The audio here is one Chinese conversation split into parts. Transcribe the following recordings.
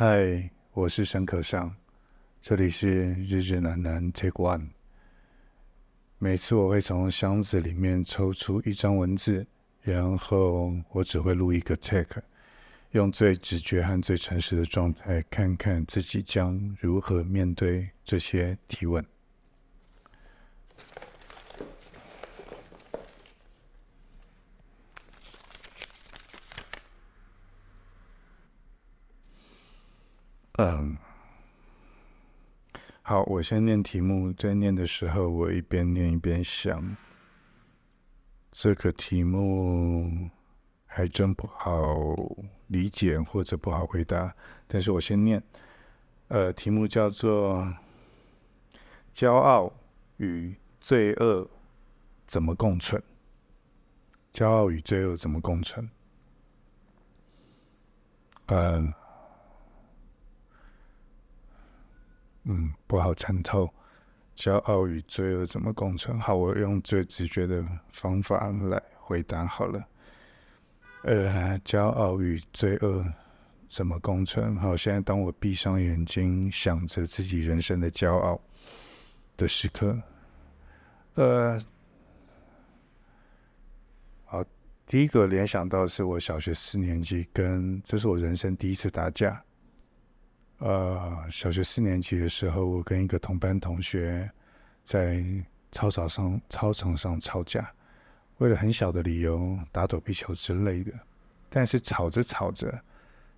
嗨，我是沈可尚，这里是日日难难 Take One。每次我会从箱子里面抽出一张文字，然后我只会录一个 take，用最直觉和最诚实的状态，看看自己将如何面对这些提问。嗯，好，我先念题目，在念的时候，我一边念一边想。这个题目还真不好理解或者不好回答，但是我先念。呃，题目叫做“骄傲与罪恶怎么共存？”骄傲与罪恶怎么共存？嗯。嗯，不好参透，骄傲与罪恶怎么共存？好，我用最直觉的方法来回答好了。呃，骄傲与罪恶怎么共存？好，现在当我闭上眼睛，想着自己人生的骄傲的时刻，呃，好，第一个联想到是我小学四年级，跟这是我人生第一次打架。呃，小学四年级的时候，我跟一个同班同学在操场上操场上吵架，为了很小的理由打躲避球之类的。但是吵着吵着，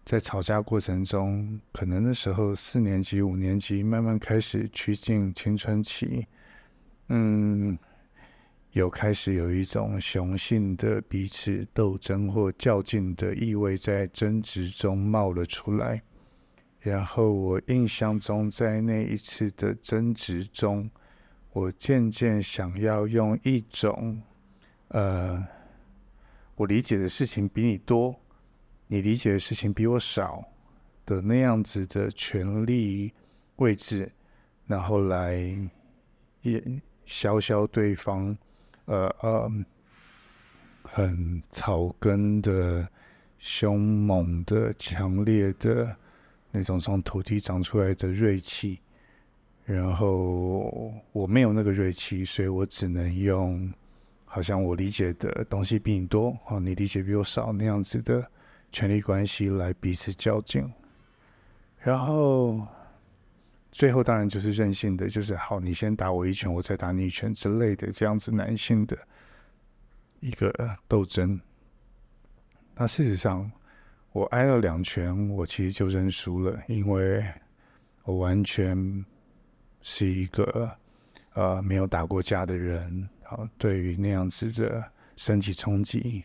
在吵架过程中，可能那时候四年级、五年级慢慢开始趋近青春期，嗯，有开始有一种雄性的彼此斗争或较劲的意味在争执中冒了出来。然后我印象中，在那一次的争执中，我渐渐想要用一种，呃，我理解的事情比你多，你理解的事情比我少的那样子的权力位置，然后来也消消对方，呃呃，很草根的、凶猛的、强烈的。那种从土地长出来的锐气，然后我没有那个锐气，所以我只能用好像我理解的东西比你多，哦，你理解比我少那样子的权力关系来彼此较劲，然后最后当然就是任性的，就是好，你先打我一拳，我再打你一拳之类的这样子男性的一个斗争。那事实上。我挨了两拳，我其实就认输了，因为我完全是一个呃没有打过架的人，好，对于那样子的身体冲击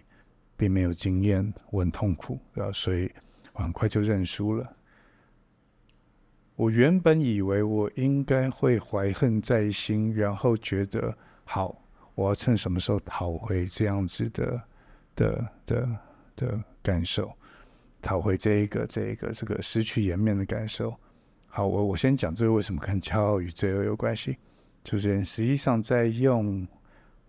并没有经验，我很痛苦，然后所以很快就认输了。我原本以为我应该会怀恨在心，然后觉得好，我要趁什么时候讨回这样子的的的的感受。讨回这一个、这一个、这个失去颜面的感受。好，我我先讲这个为什么跟骄傲与罪恶有关系。就是实际上在用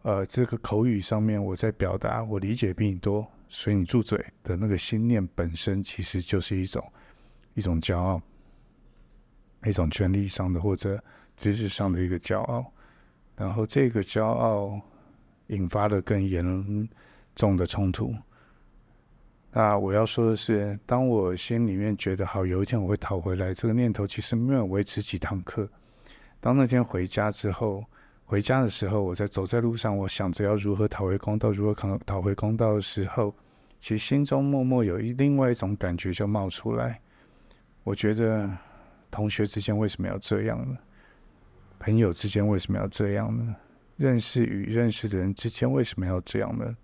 呃这个口语上面，我在表达我理解比你多，所以你住嘴的那个心念本身，其实就是一种一种骄傲，一种权力上的或者知识上的一个骄傲。然后这个骄傲引发了更严重的冲突。那我要说的是，当我心里面觉得好，有一天我会讨回来，这个念头其实没有维持几堂课。当那天回家之后，回家的时候，我在走在路上，我想着要如何讨回公道，如何讨讨回公道的时候，其实心中默默有一另外一种感觉就冒出来。我觉得同学之间为什么要这样呢？朋友之间为什么要这样呢？认识与认识的人之间为什么要这样呢？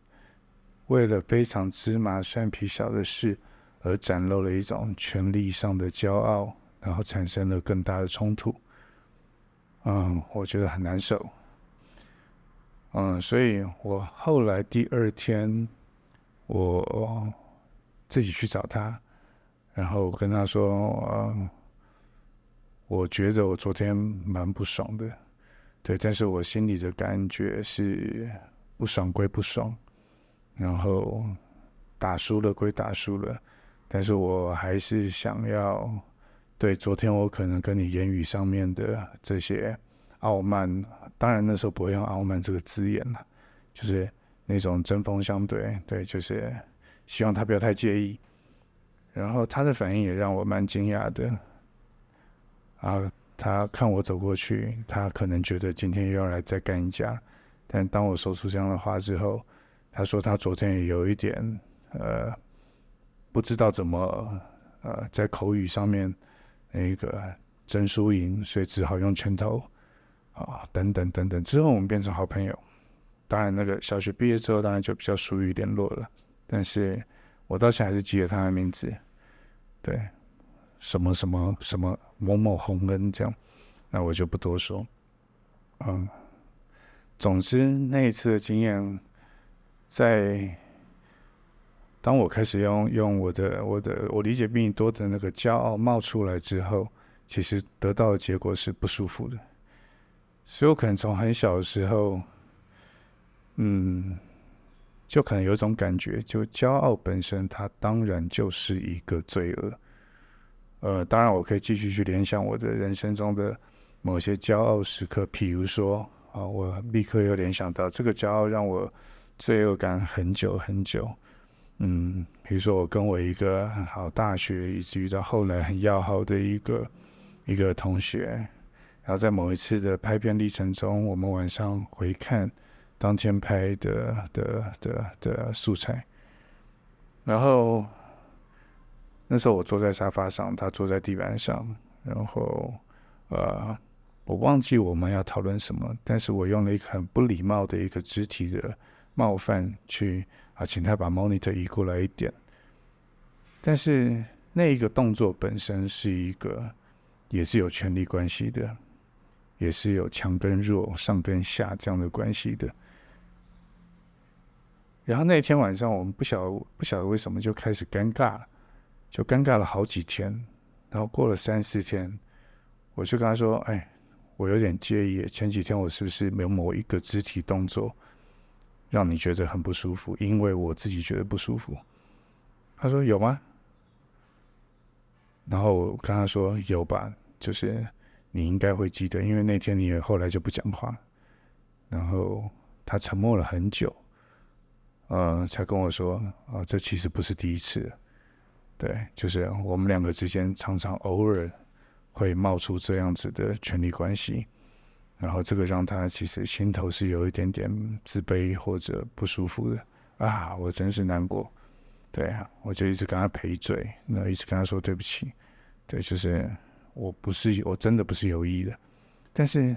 为了非常芝麻蒜皮小的事而展露了一种权力上的骄傲，然后产生了更大的冲突。嗯，我觉得很难受。嗯，所以我后来第二天，我自己去找他，然后跟他说：“嗯，我觉得我昨天蛮不爽的，对，但是我心里的感觉是不爽归不爽。”然后打输了归打输了，但是我还是想要对，昨天我可能跟你言语上面的这些傲慢，当然那时候不会用傲慢这个字眼了，就是那种针锋相对，对，就是希望他不要太介意。然后他的反应也让我蛮惊讶的，啊，他看我走过去，他可能觉得今天又要来再干一架，但当我说出这样的话之后，他说他昨天也有一点呃，不知道怎么呃在口语上面那个争输赢，所以只好用拳头啊等等等等。之后我们变成好朋友，当然那个小学毕业之后，当然就比较疏于联络了，但是。我到现在还是记得他的名字，对，什么什么什么某某洪恩这样，那我就不多说。嗯，总之那一次的经验，在当我开始用用我的我的我理解比你多的那个骄傲冒出来之后，其实得到的结果是不舒服的。所以我可能从很小的时候，嗯。就可能有一种感觉，就骄傲本身，它当然就是一个罪恶。呃，当然我可以继续去联想我的人生中的某些骄傲时刻，比如说啊，我立刻又联想到这个骄傲让我罪恶感很久很久。嗯，比如说我跟我一个很好大学，以至于到后来很要好的一个一个同学，然后在某一次的拍片历程中，我们晚上回看。当天拍的的的的素材，然后那时候我坐在沙发上，他坐在地板上，然后呃，我忘记我们要讨论什么，但是我用了一个很不礼貌的一个肢体的冒犯去啊，请他把 monitor 移过来一点，但是那一个动作本身是一个也是有权力关系的，也是有强跟弱、上跟下这样的关系的。然后那天晚上，我们不晓得不晓得为什么就开始尴尬了，就尴尬了好几天。然后过了三四天，我就跟他说：“哎，我有点介意，前几天我是不是没有某一个肢体动作让你觉得很不舒服？因为我自己觉得不舒服。”他说：“有吗？”然后我跟他说：“有吧，就是你应该会记得，因为那天你也后来就不讲话。”然后他沉默了很久。呃，才跟我说啊、这其实不是第一次，对，就是我们两个之间常常偶尔会冒出这样子的权力关系，然后这个让他其实心头是有一点点自卑或者不舒服的。啊，我真是难过，对啊，我就一直跟他赔罪，那一直跟他说对不起，对，就是我不是我真的不是有意的，但是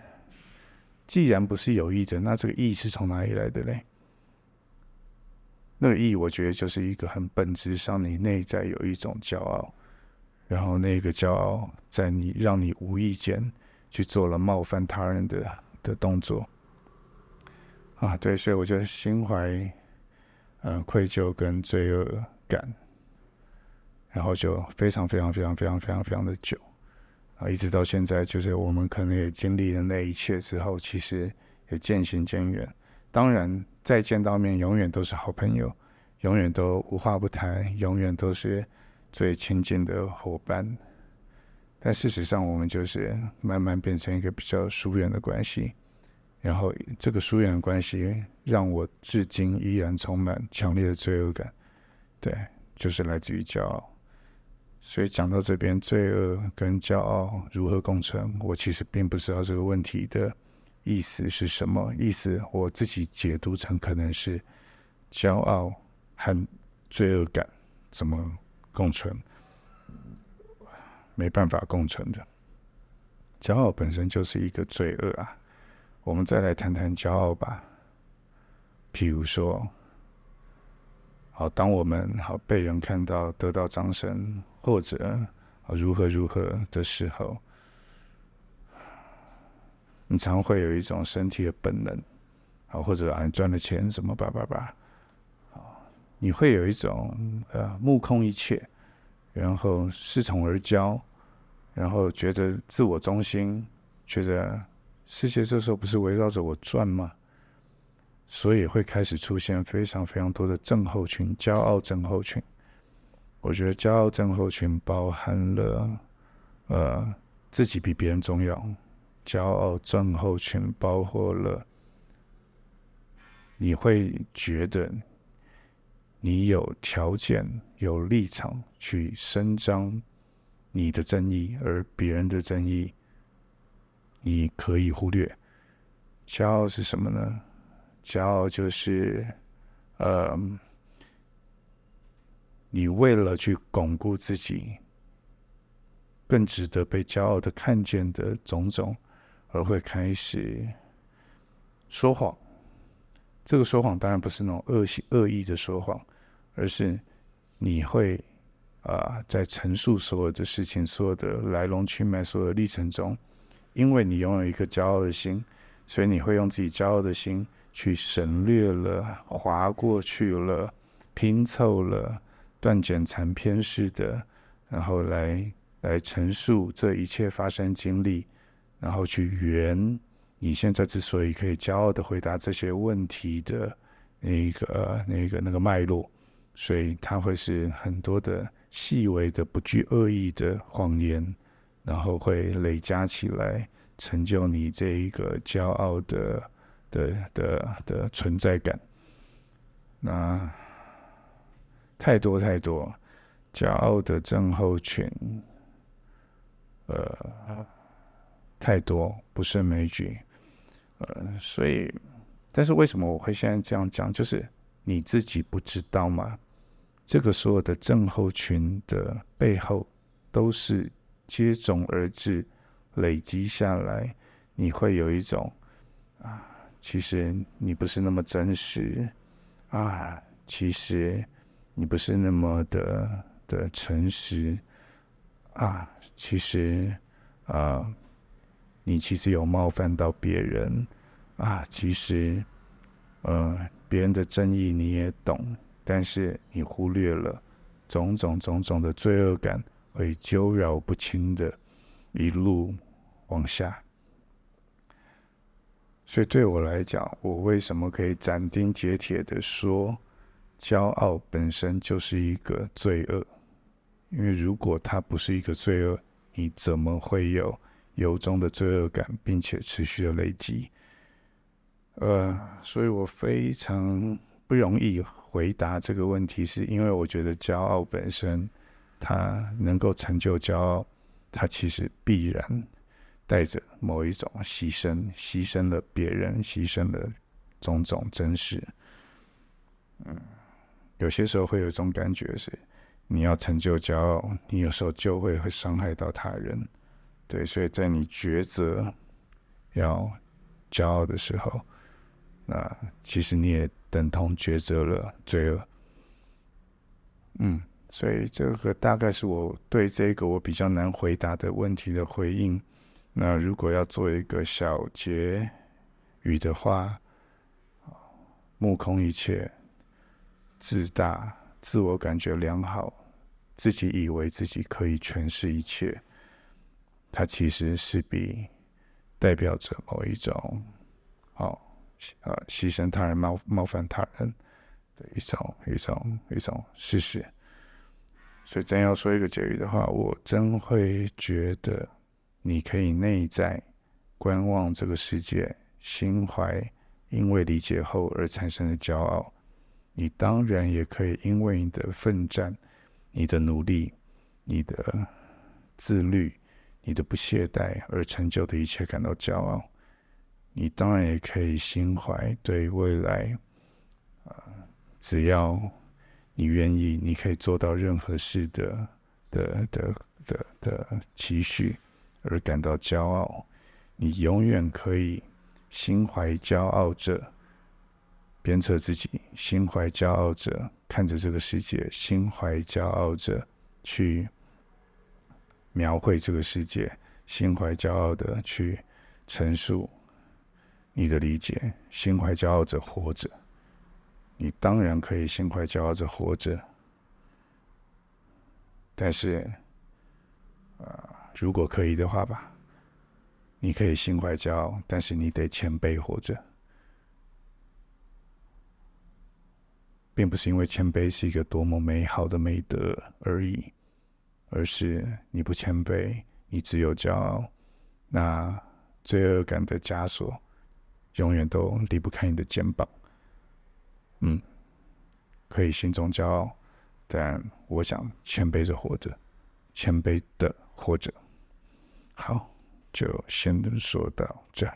既然不是有意的，那这个意是从哪里来的嘞？那个意，我觉得就是一个很本质上，你内在有一种骄傲，然后那个骄傲在你让你无意间去做了冒犯他人的的动作啊，对，所以我就心怀、呃、愧疚跟罪恶感，然后就非常非常非常非常非常非常的久啊，一直到现在，就是我们可能也经历了那一切之后，其实也渐行渐远，当然。再见到面，永远都是好朋友，永远都无话不谈，永远都是最亲近的伙伴。但事实上，我们就是慢慢变成一个比较疏远的关系。然后，这个疏远的关系让我至今依然充满强烈的罪恶感。对，就是来自于骄傲。所以讲到这边，罪恶跟骄傲如何共存，我其实并不知道这个问题的。意思是什么意思？我自己解读成可能是骄傲和罪恶感怎么共存？没办法共存的。骄傲本身就是一个罪恶啊。我们再来谈谈骄傲吧。譬如说，好，当我们好被人看到得到掌声，或者如何如何的时候。你常会有一种身体的本能，啊，或者啊，你赚了钱什么吧吧吧，啊，你会有一种呃目空一切，然后恃宠而骄，然后觉得自我中心，觉得世界这时候不是围绕着我转吗？所以会开始出现非常非常多的症候群，骄傲症候群。我觉得骄傲症候群包含了呃，自己比别人重要。骄傲症候群包括了，你会觉得你有条件、有立场去伸张你的正义，而别人的正义你可以忽略。骄傲是什么呢？骄傲就是，呃，你为了去巩固自己更值得被骄傲的看见的种种。而会开始说谎，这个说谎当然不是那种恶性恶意的说谎，而是你会啊、在陈述所有的事情、所有的来龙去脉、所有的历程中，因为你拥有一颗骄傲的心，所以你会用自己骄傲的心去省略了、划过去了、拼凑了、断简残篇式的，然后来来陈述这一切发生经历。然后去圆你现在之所以可以骄傲的回答这些问题的那个、那个、那个脉络，所以它会是很多的细微的、不具恶意的谎言，然后会累加起来，成就你这一个骄傲的的的的、存在感。那太多太多骄傲的症候群，呃。太多不胜枚举，呃，所以，但是为什么我会现在这样讲？就是你自己不知道吗？这个所有的症候群的背后，都是接踵而至，累积下来，你会有一种啊，其实你不是那么真实啊，其实你不是那么的的诚实啊，其实啊。你其实有冒犯到别人啊，其实，呃，别人的正义你也懂，但是你忽略了种种种种的罪恶感，会纠绕不清的，一路往下。所以对我来讲，我为什么可以斩钉截铁的说，骄傲本身就是一个罪恶？因为如果它不是一个罪恶，你怎么会有？由衷的罪恶感，并且持续的累积，呃，所以我非常不容易回答这个问题，是因为我觉得骄傲本身，它能够成就骄傲，它其实必然带着某一种牺牲，牺牲了别人，牺牲了种种真实。嗯，有些时候会有一种感觉是，你要成就骄傲，你有时候就会会伤害到他人。对，所以在你抉择要骄傲的时候，那其实你也等同抉择了罪恶。嗯，所以这个大概是我对这个我比较难回答的问题的回应。那如果要做一个小结语的话，目空一切、自大、自我感觉良好、自己以为自己可以诠释一切。它其实是比代表着某一种，哦，呃，牺牲他人、冒冒犯他人的一种一种一种事实。所以，真要说一个结语的话，我真会觉得，你可以内在观望这个世界，心怀因为理解后而产生的骄傲。你当然也可以因为你的奋战、你的努力、你的自律。你的不懈怠而成就的一切感到骄傲，你当然也可以心怀对未来，呃，只要你愿意，你可以做到任何事的的的的的期许而感到骄傲。你永远可以心怀骄傲着鞭策自己，心怀骄傲着看着这个世界，心怀骄傲着去。描绘这个世界，心怀骄傲的去陈述你的理解，心怀骄傲着活着。你当然可以心怀骄傲着活着，但是，啊、如果可以的话吧，你可以心怀骄傲，但是你得谦卑活着，并不是因为谦卑是一个多么美好的美德而已。而是你不谦卑，你只有骄傲，那罪恶感的枷锁永远都离不开你的肩膀。嗯，可以心中骄傲，但我想谦卑着活着，谦卑的活着。好，就先说到这。